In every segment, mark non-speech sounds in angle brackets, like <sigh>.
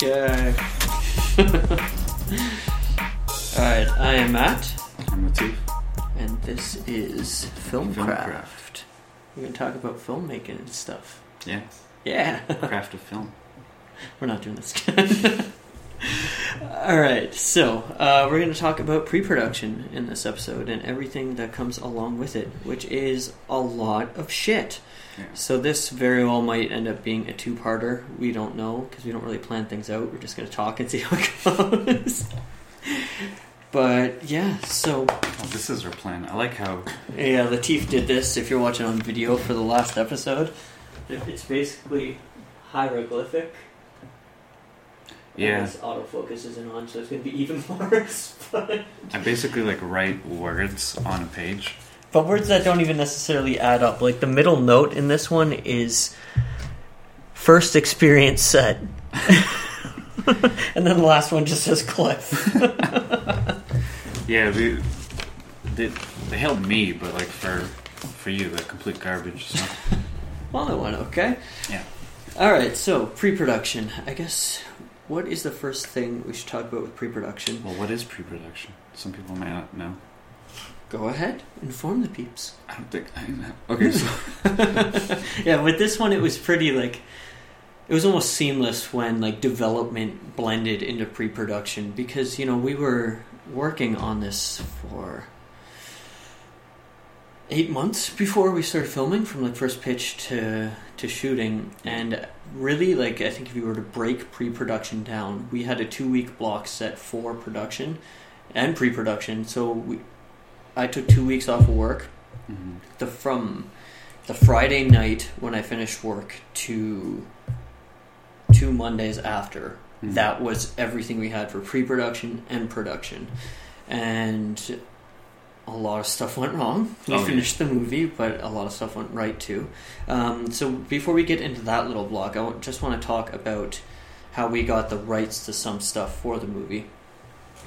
Yay. <laughs> Alright, I am Matt, I'm Latif. and this is Filmcraft. Filmcraft. We're going to talk about filmmaking and stuff. Yeah, Yeah, craft of film. <laughs> we're not doing this <laughs> again. Alright, so uh, we're going to talk about pre production in this episode and everything that comes along with it, which is a lot of shit. Yeah. So this very well might end up being a two-parter. We don't know because we don't really plan things out. We're just going to talk and see how it goes. but yeah, so Oh, this is our plan. I like how yeah, Latif did this. If you're watching on video for the last episode, it's basically hieroglyphic. Yeah. And this autofocus isn't on, so it's going to be even <laughs> worse. But, I basically like write words on a page. but words that don't even necessarily add up. Like the middle note in this one is first experience set. <laughs> and then the last one just says cliff. <laughs> Yeah, we, they they helped me, but like for for you, the complete garbage. So Well, that went okay. Yeah. All right, so pre-production. I guess what is the first thing we should talk about with pre-production? well, what is pre-production? Some people may not know. Go ahead, inform the peeps. I don't think I know. Okay, so <laughs> yeah, with this one, it was pretty like it was almost seamless when like development blended into pre-production because you know we were working on this for eight months before we started filming from like first pitch to to shooting and really like i think if you were to break pre-production down we had a two week block set for production and pre-production so we i took two weeks off of work mhm. the from the Friday night when I finished work to two Mondays after. Mhm. That was everything we had for pre-production and production, and a lot of stuff went wrong. We Oh, yeah. finished the movie, but a lot of stuff went right too. Um, so before we get into that little block, I just want to talk about how we got the rights to some stuff for the movie.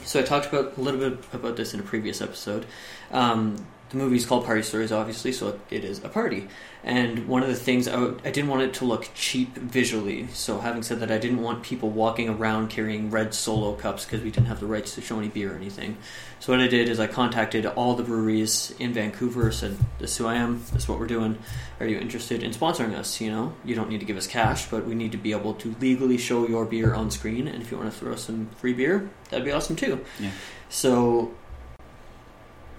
So I talked about a little bit about this in a previous episode. Um, the movie's called Party Stories, obviously, so it is a party. And one of the things I, w- I didn't want it to look cheap visually. So having said that, I didn't want people walking around carrying red solo cups because we didn't have the rights to show any beer or anything. So what I did is I contacted all the breweries in Vancouver, said, "This is who I am. This is what we're doing. Are you interested in sponsoring us? You know, you don't need to give us cash, but we need to be able to legally show your beer on screen. And if you want to throw us some free beer, that'd be awesome too." Yeah. So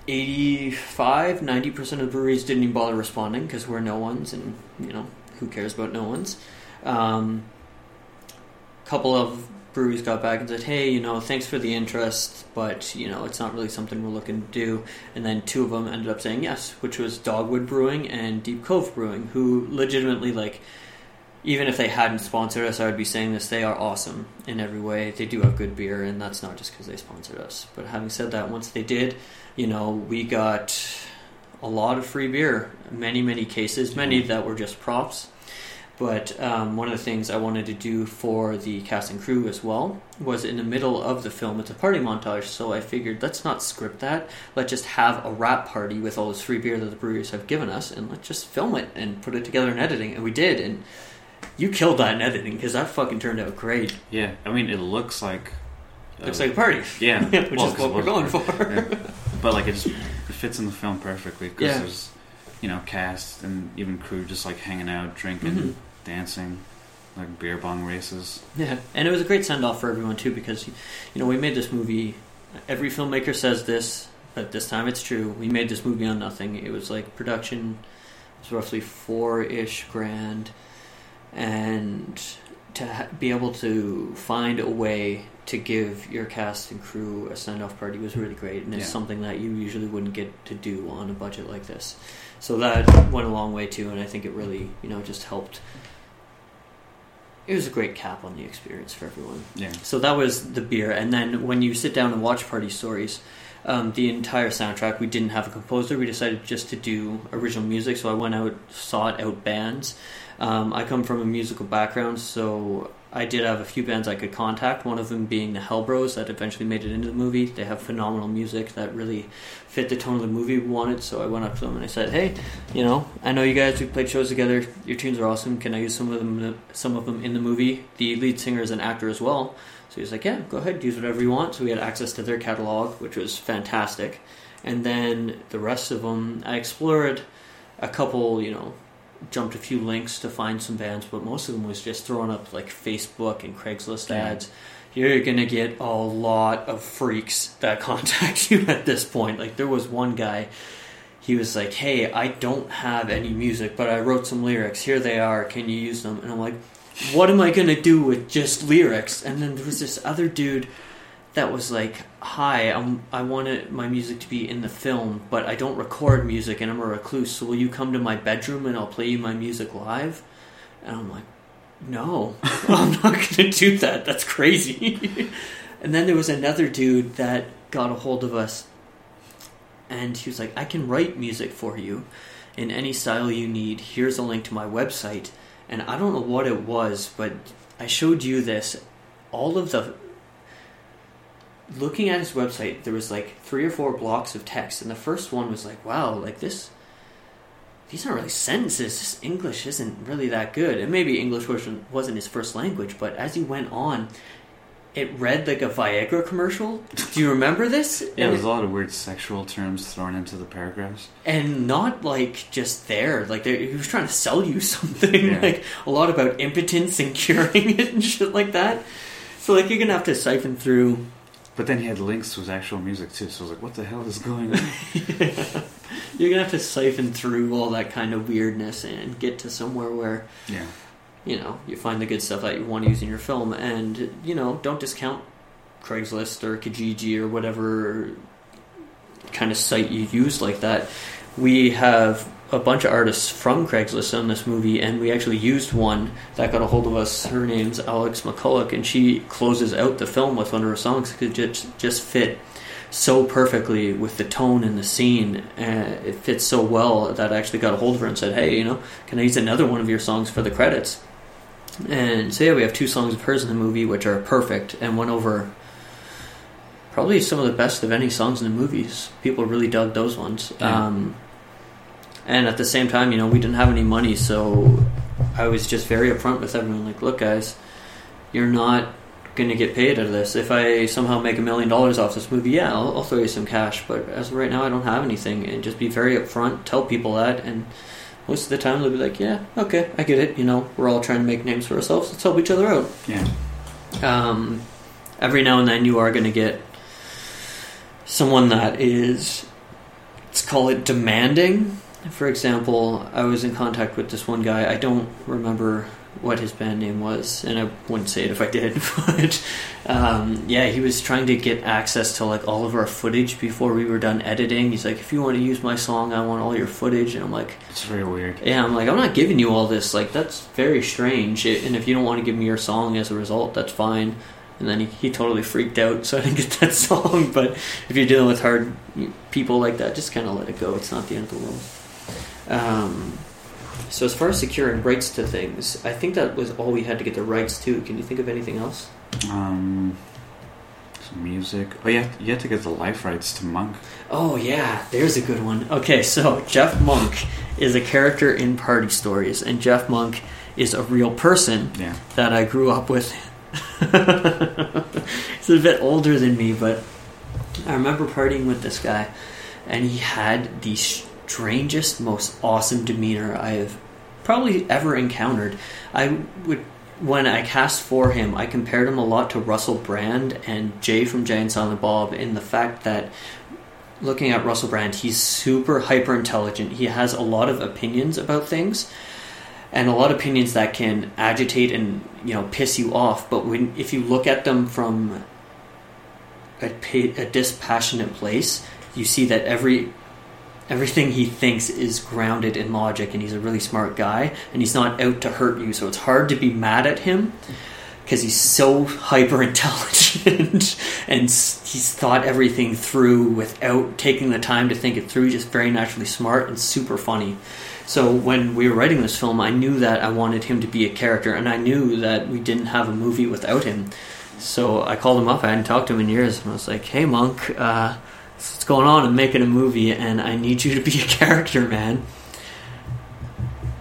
85 90% of the breweries didn't even bother responding because we're no ones and you know who cares about no ones. Um, couple of breweries got back and said hey you know thanks for the interest but you know it's not really something we're looking to do. And then two of them ended up saying yes which was dogwood brewing and deep cove brewing who legitimately like even if they hadn't sponsored us, I would be saying this. They are awesome in every way. They do have good beer, and that's not just because they sponsored us. But having said that, once they did, you know, we got a lot of free beer. Many, many cases. Many that were just props. But um, one of the things I wanted to do for the cast and crew as well was in the middle of the film, it's a party montage. So I figured let's not script that. Let's just have a wrap party with all this free beer that the breweries have given us, and let's just film it and put it together in editing. And we did. And you killed that in editing because that fucking turned out great. yeah, I mean, it looks like Looks uh, like a party, yeah, <laughs> which well, is what we're going for. <laughs> Yeah. But like it just it fits in the film perfectly because Yeah. there's you know cast and even crew just like hanging out, drinking, Mhm. dancing, like beer bong races. Yeah, and it was a great send off for everyone too because you know we made this movie. Every filmmaker says this, but this time it's true. We made this movie on nothing. It was like production was roughly four ish grand, and to ha- be able to find a way to give your cast and crew a send off party was really great, and it's Yeah. something that you usually wouldn't get to do on a budget like this. So that went a long way too, and I think it really you know just helped it was a great cap on the experience for everyone. Yeah, So that was the beer, and then when you sit down and watch Party Stories, um, the entire soundtrack we didn't have a composer. We decided just to do original music. So I went out, sought out bands. Um, I come from a musical background, so I did have a few bands I could contact. One of them being the Hellbros that eventually made it into the movie. They have phenomenal music that really fit the tone of the movie we wanted. So I went up to them and I said, "Hey, you know, I know you guys. We played shows together. Your tunes are awesome. Can I use some of them? Some of them in the movie. The lead singer is an actor as well." So he was like, "Yeah, go ahead, use whatever you want." So we had access to their catalog, which was fantastic. And then the rest of them, I explored a couple, you know, jumped a few links to find some bands, but most of them was just throwing up like Facebook and Craigslist Yeah. ads. You're gonna get a lot of freaks that <laughs> contact you at this point. Like there was one guy, he was like, "Hey, I don't have any music, but I wrote some lyrics. Here they are. Can you use them?" And I'm like, "What am I gonna do with just lyrics?" And then there was this other dude that was like, "Hi, I'm, I wanted my music to be in the film, but I don't record music, and I'm a recluse. So will you come to my bedroom and I'll play you my music live?" And I'm like, "No, <laughs> I'm not to do that. That's crazy." <laughs> and then there was another dude that got a hold of us, and he was like, "I can write music for you in any style you need. Here's a link to my website." And I don't know what it was, but I showed you this. All of the looking at his website, there was like three or four blocks of text, and the first one was like, "Wow, like this." These aren't really sentences. This English isn't really that good, and maybe English wasn't wasn't his first language. But as he went on, it read like a Viagra commercial. Do you remember this? <laughs> Yeah, there's a lot of weird sexual terms thrown into the paragraphs. and not like just there like he was trying to sell you <laughs> something Yeah. like a lot about impotence and <laughs> curing it and shit like that so like you're gonna have to siphon through But then he had links to his actual music too, so I was like, what the hell is going on? you're gonna have to siphon through all that kind of weirdness and get to somewhere where yeah. You know you find the good stuff that you want to use in your film and you know don't discount craigslist or kijiji or whatever kind of site you use like that. We have a bunch of artists from craigslist on this movie and we actually used one that got a hold of us. Her name's alex mcculloch and she closes out the film with one of her songs because it just, just fit so perfectly with the tone and the scene uh, it fits so well that i actually got a hold of her and said hey you know can i use another one of your songs for the credits and so yeah, we have two songs of hers in the movie, which are perfect and went over probably some of the best of any songs in the movies. People really dug those ones. Yeah. Um, and at the same time, you know, we didn't have any money, so I was just very upfront with everyone. Like, look, guys, you're not going to get paid out of this. If I somehow make a million dollars off this movie, yeah, I'll, I'll throw you some cash. But as of right now, I don't have anything. And just be very upfront, tell people that, and most of the time they'll be like, yeah, okay, I get it. You know, we're all trying to make names for ourselves. Let's help each other out. Yeah. Um, every now and then you are going to get someone that is, let's call it demanding. For example, I was in contact with this one guy. I don't remember what his band name was, and I wouldn't say it if I did. <laughs> But um, yeah, he was trying to get access to like all of our footage before we were done editing. He's like, "If you want to use my song, I want all your footage." And I'm like, It's very weird. yeah, I'm like, I'm not giving you all this. Like, that's very strange. And if you don't want to give me your song as a result, that's fine. And then he, he totally freaked out, <laughs> so I didn't get that <laughs> song. But if you're dealing with hard people like that, just kind of let it go. It's not the end of the world. Um, so as far as securing rights to things, I think that was all we had to get the rights to. Can you think of anything else? Um, some music. Oh, yeah, you had to get the life rights to Monk. Oh yeah, there's a good one. Okay, so Jeff Monk is a character in Party Stories, and Jeff Monk is a real person Yeah. that I grew up with. <laughs> He's a bit older than me, but I remember partying with this guy, and he had the strangest, most awesome demeanor I have probably ever encountered. I would. When I cast for him, I compared him a lot to Russell Brand and Jay from Jay and Silent Bob in the fact that looking at Russell Brand, he's super hyper intelligent. He has a lot of opinions about things, and a lot of opinions that can agitate and you know piss you off. But when if you look at them from a, a dispassionate place, you see that every everything he thinks is grounded in logic, and he's a really smart guy, and he's not out to hurt you. So it's hard to be mad at him because he's so <laughs> hyper intelligent <laughs> and he's thought everything through without taking the time to think it through. He's just very naturally smart and super funny. So when we were writing this film, I knew that I wanted him to be a character, and I knew that we didn't have a movie without him. So I called him up. I hadn't talked to him in years, and I was like, "Hey, Monk, uh, what's going on? I'm making a movie, and I need you to be a character, man."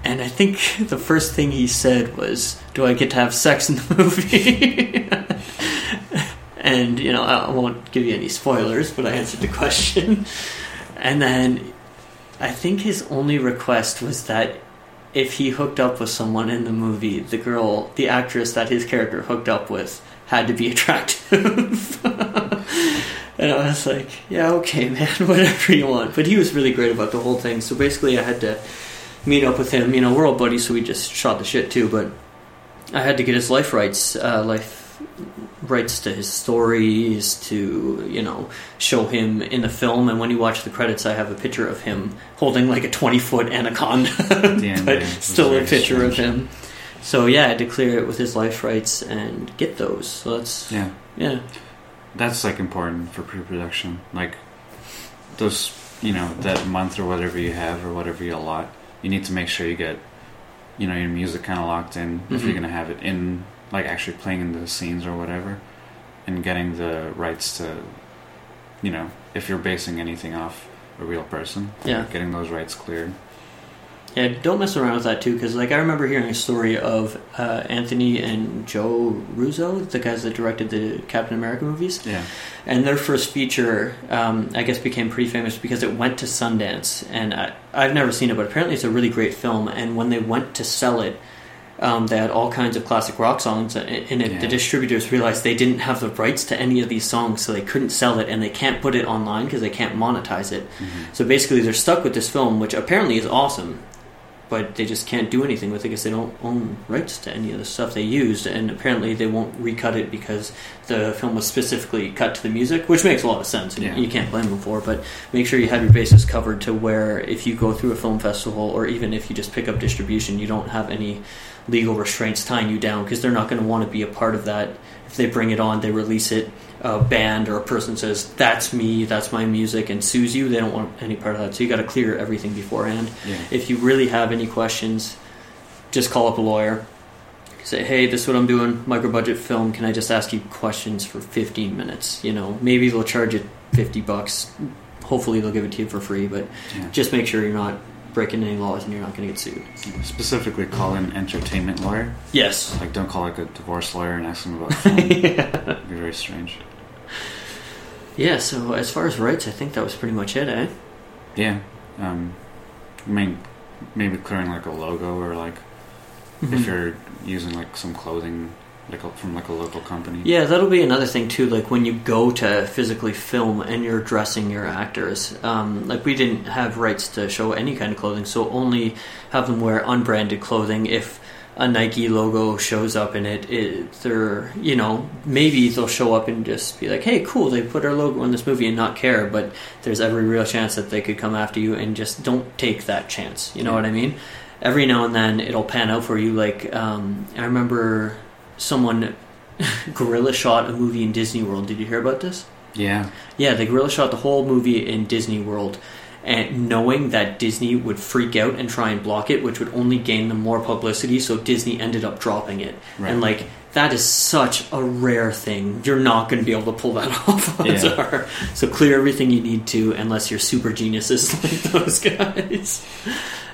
And I think the first thing he said was, "Do I get to have sex in the <laughs> movie?" and you know, I won't give you any spoilers, but I answered the question. And then I think his only request was that if he hooked up with someone in the movie, the girl, the actress that his character hooked up with, had to be attractive. <laughs> and I was like, yeah, okay, <laughs> man, whatever you want. But he was really great about the whole thing. So basically, I had to meet up with him. You know, we're all buddies, so we just shot the shit too. But I had to get his life rights, uh, life rights to his stories to you know show him in the film and when you watch the credits i have a picture of him holding like a 20 foot anaconda <laughs> Damn, but still a picture very of him so yeah i had to clear it with his life rights and get those so that's Yeah, yeah that's like important for pre-production. Like those, you know, that month or whatever you have or whatever you allot, you need to make sure you get, you know, your music kind of locked in if Mhm. you're gonna have it in, like actually playing in the scenes or whatever, and getting the rights to, you know, if you're basing anything off a real person, Yeah. getting those rights cleared. Yeah don't mess around with that too because like i remember hearing a story of uh, anthony and joe russo the guys that directed the captain america movies Yeah, and their first feature, um, I guess, became pretty famous because it went to Sundance, and I, I've never seen it, but apparently it's a really great film. And when they went to sell it, um, they had all kinds of classic rock songs in it. Yeah. The distributors realized they didn't have the rights to any of these songs, so they couldn't sell it, and they can't put it online because they can't monetize it. Mhm. So basically, they're stuck with this film, which apparently is awesome, but they just can't do anything with it because they don't own rights to any of the stuff they used, and apparently they won't recut it because the film was specifically cut to the music, which makes a lot of sense, Yeah. you can't blame them for. it, But make sure you have your bases covered to where if you go through a film festival, or even if you just pick up distribution, you don't have any legal restraints tying you down because they're not going to want to be a part of that. If they bring it on, they release it. A band or a person says that's me, that's my music, and sues you. They don't want any part of that. So you got to clear everything beforehand. yeah, If you really have any questions, just call up a lawyer. Say, hey, this is what I'm doing, micro budget film. Can I just ask you questions for 15 minutes? You know, maybe they'll charge you 50 bucks. Hopefully, they'll give it to you for free, but yeah. just make sure you're not breaking any laws and you're not going to get sued. Specifically, call an entertainment lawyer. Yes. Like, don't call like a divorce lawyer and ask them about <laughs> film. It'd be very strange. Yeah, so as far as rights, I think that was pretty much it, eh? Yeah. Um, I mean, maybe clearing like a logo or like Mm-hmm. if you're using like some clothing like from like a local company. Yeah, that'll be another thing too. Like when you go to physically film and you're dressing your actors, um, like we didn't have rights to show any kind of clothing, so only have them wear unbranded clothing. If a Nike logo shows up in it, it they're you know maybe they'll show up and just be like, hey, cool, they put our logo in this movie and not care. But there's every real chance that they could come after you and just don't take that chance. You know Yeah. what I mean? Every now and then it'll pan out for you. Like um, I remember someone <laughs> guerrilla shot a movie in Disney World. Did you hear about this? Yeah. Yeah, they guerrilla shot the whole movie in Disney World, and knowing that Disney would freak out and try and block it, which would only gain them more publicity, so Disney ended up dropping it. Right. And like that is such a rare thing. You're not going to be able to pull that <laughs> off. Yeah. So clear everything you need to, unless you're super geniuses <laughs> like those guys,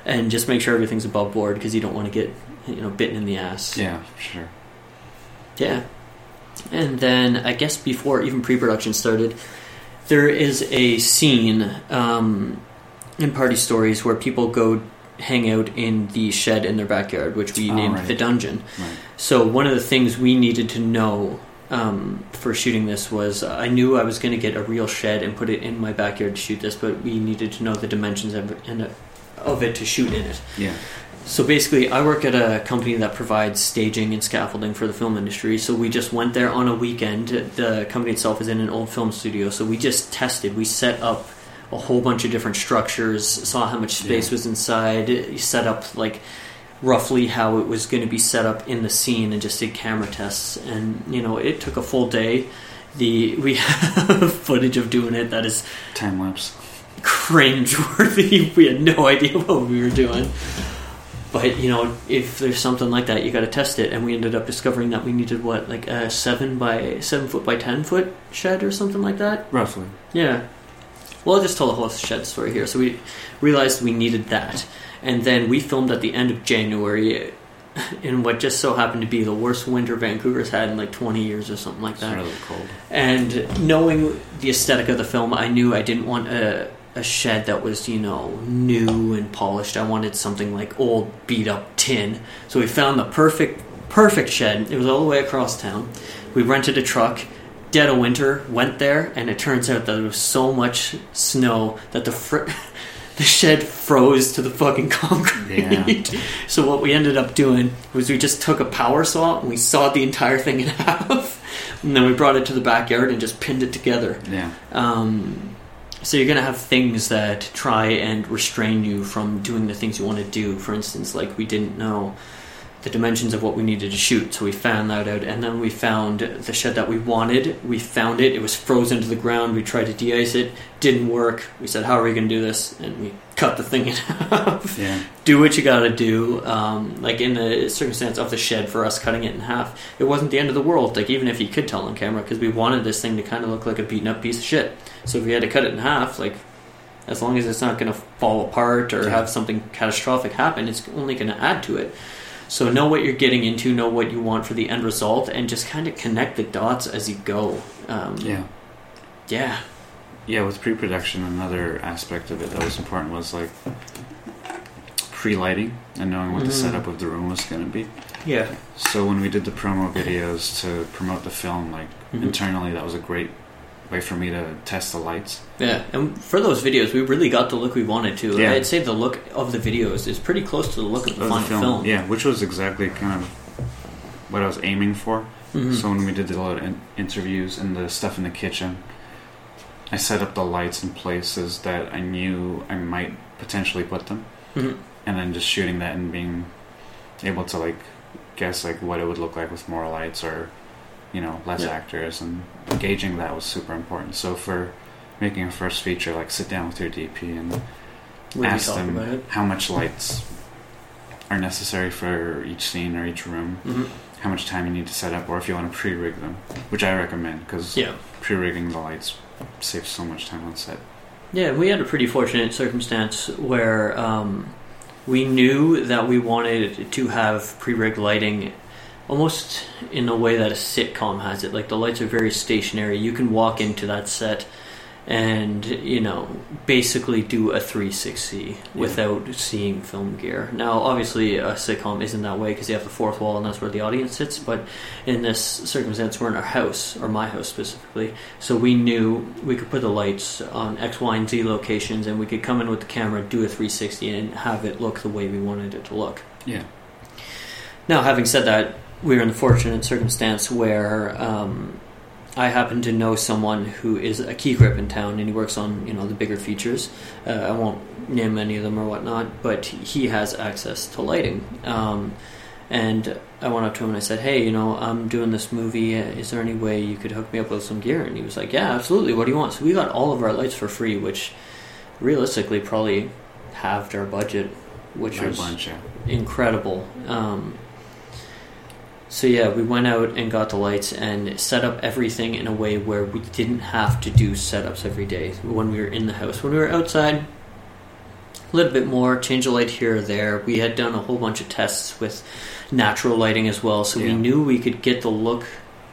and just make sure everything's above board because you don't want to get you know bitten in the ass. Yeah, sure. Yeah. And then I guess before even pre-production started, there is a scene um, in Party Stories where people go hang out in the shed in their backyard, which we Oh, named right. the dungeon. Right. So one of the things we needed to know um, for shooting this was uh, I knew I was going to get a real shed and put it in my backyard to shoot this, but we needed to know the dimensions of it, and, uh, of it to shoot in it. Yeah. So basically, I work at a company that provides staging and scaffolding for the film industry. So we just went there on a weekend. The company itself is in an old film studio. So we just tested. We set up a whole bunch of different structures, saw how much space Yeah. was inside, set up like roughly how it was going to be set up in the scene, and just did camera tests. And you know, it took a full day. The <laughs> we have footage of doing it that is Time lapse. cringe-worthy. <laughs> We had no idea what we were doing. But you know, if there's something like that, you got to test it. And we ended up discovering that we needed what, like a seven by seven foot by ten foot shed or something like that. Roughly. Yeah. Well, I'll just tell the whole shed story here. So we realized we needed that, and then we filmed at the end of January <laughs> in what just so happened to be the worst winter Vancouver's had in like 20 years or something like It's that. really cold. And knowing the aesthetic of the film, I knew I didn't want a, a shed that was, you know, new and polished. I wanted something like old, beat up tin. So we found the perfect, perfect shed. It was all the way across town. We rented a truck. Dead of winter, went there, and it turns out that there was so much snow that the fr- <laughs> the shed froze to the fucking <laughs> concrete. So what we ended up doing was we just took a power saw and we sawed the entire thing in <laughs> half, and then we brought it to the backyard and just pinned it together. Yeah. Um, so you're gonna have things that try and restrain you from doing the things you want to do. For instance, like we didn't know the dimensions of what we needed to shoot, so we found that out, and then we found the shed that we wanted. We found it; it was frozen to the ground. We tried to de-ice it, didn't work. We said, "How are we gonna do this?" And we cut the thing <laughs> in half Yeah. do what you gotta do. Um, like in the circumstance of the shed for us cutting it in half, it wasn't the end of the world. Like even if you could tell on camera, because we wanted this thing to kind of look like a beaten up piece of shit. So if we had to cut it in half, like as long as it's not gonna fall apart or Yeah. have something catastrophic happen, it's only gonna add to it. So know what you're getting into, know what you want for the end result, and just kind of connect the dots as you go. Um, Yeah. yeah, Yeah, with pre-production, another aspect of it that was important was like pre-lighting and knowing what the Mhm. setup of the room was going to be. yeah. So when we did the promo videos to promote the film, like Mhm. internally, that was a great way for me to test the lights. Yeah, and for those videos, we really got the look we wanted to. Yeah. I'd say the look of the videos is pretty close to the look of the final film. yeah, which was exactly kind of what I was aiming for. Mhm. So when we did a lot of in- interviews and the stuff in the kitchen, I set up the lights in places that I knew I might potentially put them, Mhm. and then just shooting that and being able to like guess like what it would look like with more lights or you know less Yeah. actors and gauging that was super important. So for making a first feature, like sit down with your DP and ask them how much lights are necessary for each scene or each room Mhm. how much time you need to set up, or if you want to pre-rig them, which I recommend because Yeah, pre-rigging the lights saves so much time on set. yeah. We had a pretty fortunate circumstance where um, we knew that we wanted to have pre-rigged lighting. Almost in a way that a sitcom has it, like the lights are very stationary. You can walk into that set and you know basically do a 360 without seeing film gear. Now obviously a sitcom isn't that way because you have the fourth wall and that's where the audience sits but in this circumstance we're in our house or my house specifically so we knew we could put the lights on x y and z locations and we could come in with the camera do a 360 and have it look the way we wanted it to look. Yeah, now, having said that, we were in the fortunate circumstance where um, I happen to know someone who is a key grip in town, and he works on you know the bigger features. Uh, I won't name any of them or whatnot, but he has access to lighting. Um, and I went up to him and I said, "Hey, you know, I'm doing this movie. Uh, is there any way you could hook me up with some gear?" And he was like, "Yeah, absolutely. What do you want?" So we got all of our lights for free, which realistically probably halved our budget, which was bunch. Yeah, incredible. Um, so yeah, we went out and got the lights and set up everything in a way where we didn't have to do setups every day when we were in the house. When we were outside, a little bit more, change a light here or there. We had done a whole bunch of tests with natural lighting as well, so we knew we could get the look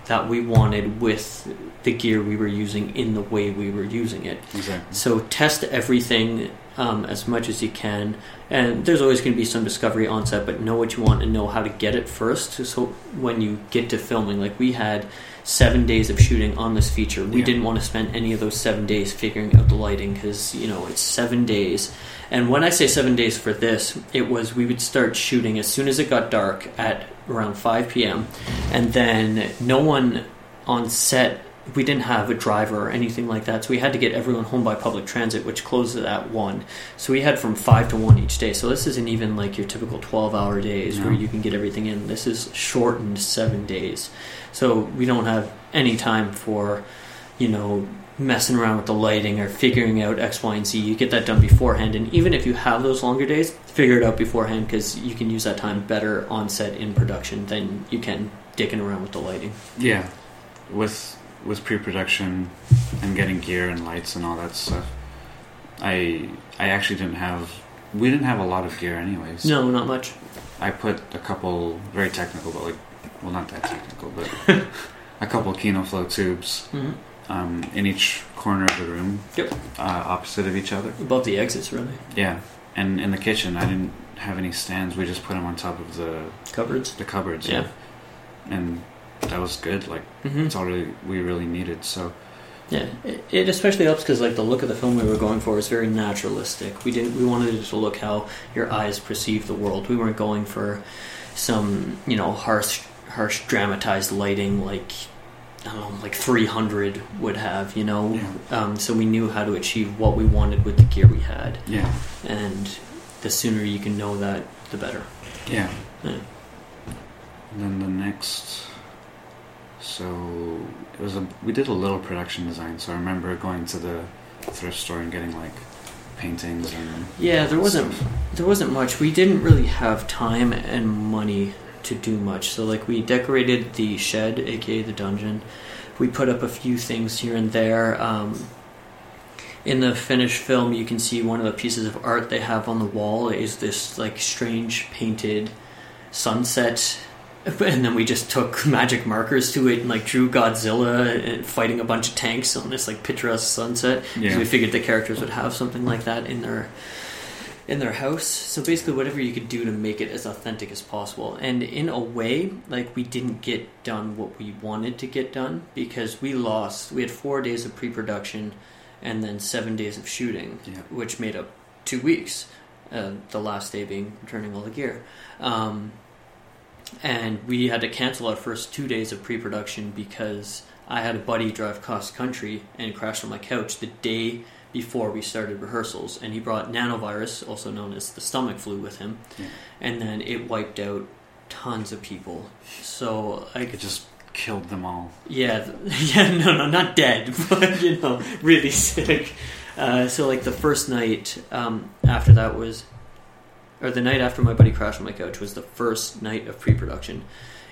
that we wanted with the gear we were using in the way we were using it. exactly. So test everything um, as much as you can, and there's always going to be some discovery on set, but know what you want and know how to get it first. So when you get to filming, like we had seven days of shooting on this feature, we Yeah. didn't want to spend any of those seven days figuring out the lighting because you know it's seven days. And when I say seven days for this, it was we would start shooting as soon as it got dark at around 5 p.m. and then no one on set we didn't have a driver or anything like that so we had to get everyone home by public transit which closes at 1 so we had from 5 to 1 each day so this isn't even like your typical 12 hour days No. where you can get everything in this is shortened 7 days so we don't have any time for you know, messing around with the lighting or figuring out X, Y, and Z. You get that done beforehand, and even if you have those longer days, figure it out beforehand because you can use that time better on set in production than you can dicking around with the lighting. Yeah, with with pre-production and getting gear and lights and all that stuff. I I actually didn't have we didn't have a lot of gear anyways. No, not much. I put a couple very technical, but like well not that technical, but <laughs> a couple Kino Flo tubes hmm um, in each corner of the room, Yep. uh, opposite of each other. Above the exits, really. Yeah, and in the kitchen, I didn't have any stands. We just put them on top of the Cupboards. the cupboards. Yeah. and that was good. Like hmm that's all really we really needed. So Yeah, it, it especially helps because like the look of the film we were going for was very naturalistic. We didn't we wanted it to look how your eyes perceive the world. We weren't going for some you know harsh harsh dramatized lighting like I don't know like 300 would have. You know, Yeah. um, so we knew how to achieve what we wanted with the gear we had, yeah, and the sooner you can know that, the better. yeah. Yeah. And then the next, so it was a we did a little production design. So I remember going to the thrift store and getting like paintings and Yeah, there wasn't stuff. there wasn't much. We didn't really have time and money to do much. So like we decorated the shed, aka the dungeon. We put up a few things here and there. Um, in the finished film, you can see one of the pieces of art they have on the wall is this like strange painted sunset. <laughs> And then we just took <laughs> magic markers to it and like drew Godzilla and fighting a bunch of tanks on this like picturesque sunset. Yeah. we figured the characters would have something like that in their in their house. So basically, whatever you could do to make it as authentic as possible. And in a way, like we didn't get done what we wanted to get done because we lost. We had four days of pre-production and then seven days of shooting, Yeah. which made up two weeks. Uh, the last day being returning all the gear. Um, and we had to cancel our first two days of pre-production because I had a buddy drive cross country and crashed on my couch the day before we started rehearsals, and he brought norovirus, also known as the stomach flu, with him, Yeah. and then it wiped out tons of people. So I it just killed them all. yeah, <laughs> yeah, no, no, not dead, <laughs> but you know, really sick. Uh, so like the first night um, after that was, or the night after my buddy crashed on my couch was the first night of pre-production.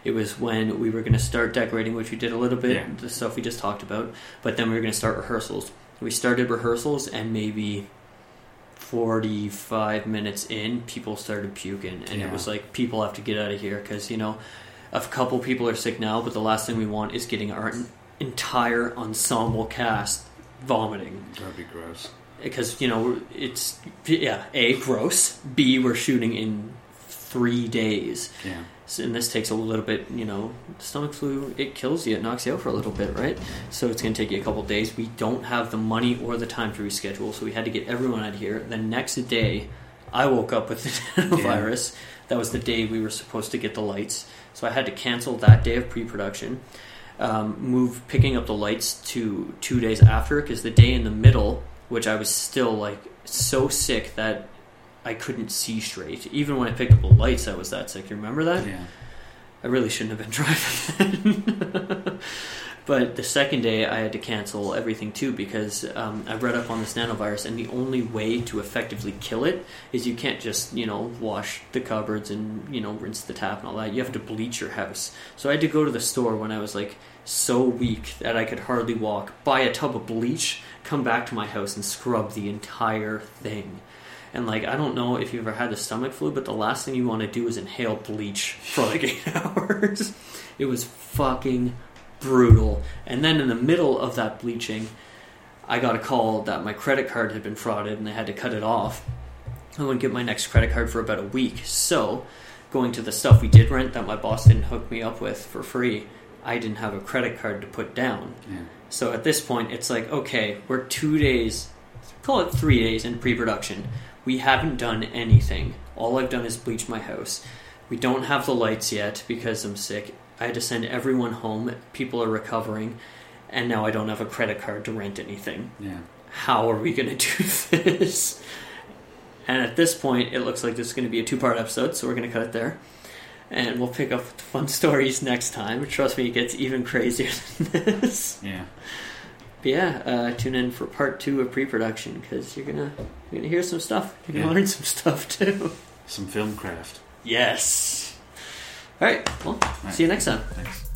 It was when we were going to start decorating, which we did a little bit, Yeah. the stuff we just talked about. But then we were going to start rehearsals. We started rehearsals, and maybe forty-five minutes in, people started puking, and Yeah. it was like people have to get out of here because you know a couple people are sick now, but the last thing we want is getting our entire ensemble cast vomiting That'd be gross. Because you know it's yeah a gross. B we're shooting in three days. Yeah, So- and this takes a little bit you know stomach flu it kills you it knocks you out for a little bit right? So it's going to take you a couple days. We don't have the money or the time to reschedule so we had to get everyone out of here. The next day i woke up with <laughs> the norovirus that was the day we were supposed to get the lights. So i had to cancel that day of pre-production um, move picking up the lights to two days after because the day in the middle which i was still like so sick that i couldn't see straight even when i picked up the lights i was that sick you remember that yeah, I really shouldn't have been <laughs> driving. <laughs> but the second day, I had to cancel everything too because um, I read up on this norovirus, and the only way to effectively kill it is you can't just you know wash the cupboards and you know rinse the tap and all that. You have to bleach your house. So I had to go to the store when I was like so weak that I could hardly walk, buy a tub of bleach, come back to my house, and scrub the entire thing. And like I don't know if you've ever had the stomach flu, but the last thing you want to do is inhale bleach for like <laughs> eight hours. It was fucking brutal. And then in the middle of that bleaching, I got a call that my credit card had been frauded and they had to cut it off. I wouldn't get my next credit card for about a week. So, going to the stuff we did rent that my boss didn't hook me up with for free, I didn't have a credit card to put down. yeah, So at this point, it's like, okay, we're two days, call it three days in pre production. We haven't done anything. All I've done is bleach my house. We don't have the lights yet because I'm sick. I had to send everyone home. People are recovering. And now I don't have a credit card to rent anything. yeah. How are we going <laughs> to do this? And at this point, it looks like this is going to be a two part episode, so we're going to cut it there. And we'll pick up the fun stories next time. Trust me, it gets even crazier <laughs> than this. Yeah. But yeah, uh, tune in for part two of pre-production because you're gonna you're gonna hear some stuff. You're gonna Yeah. learn some stuff too. Some film craft. Yes. All right. Well, right. see you next time. Thanks.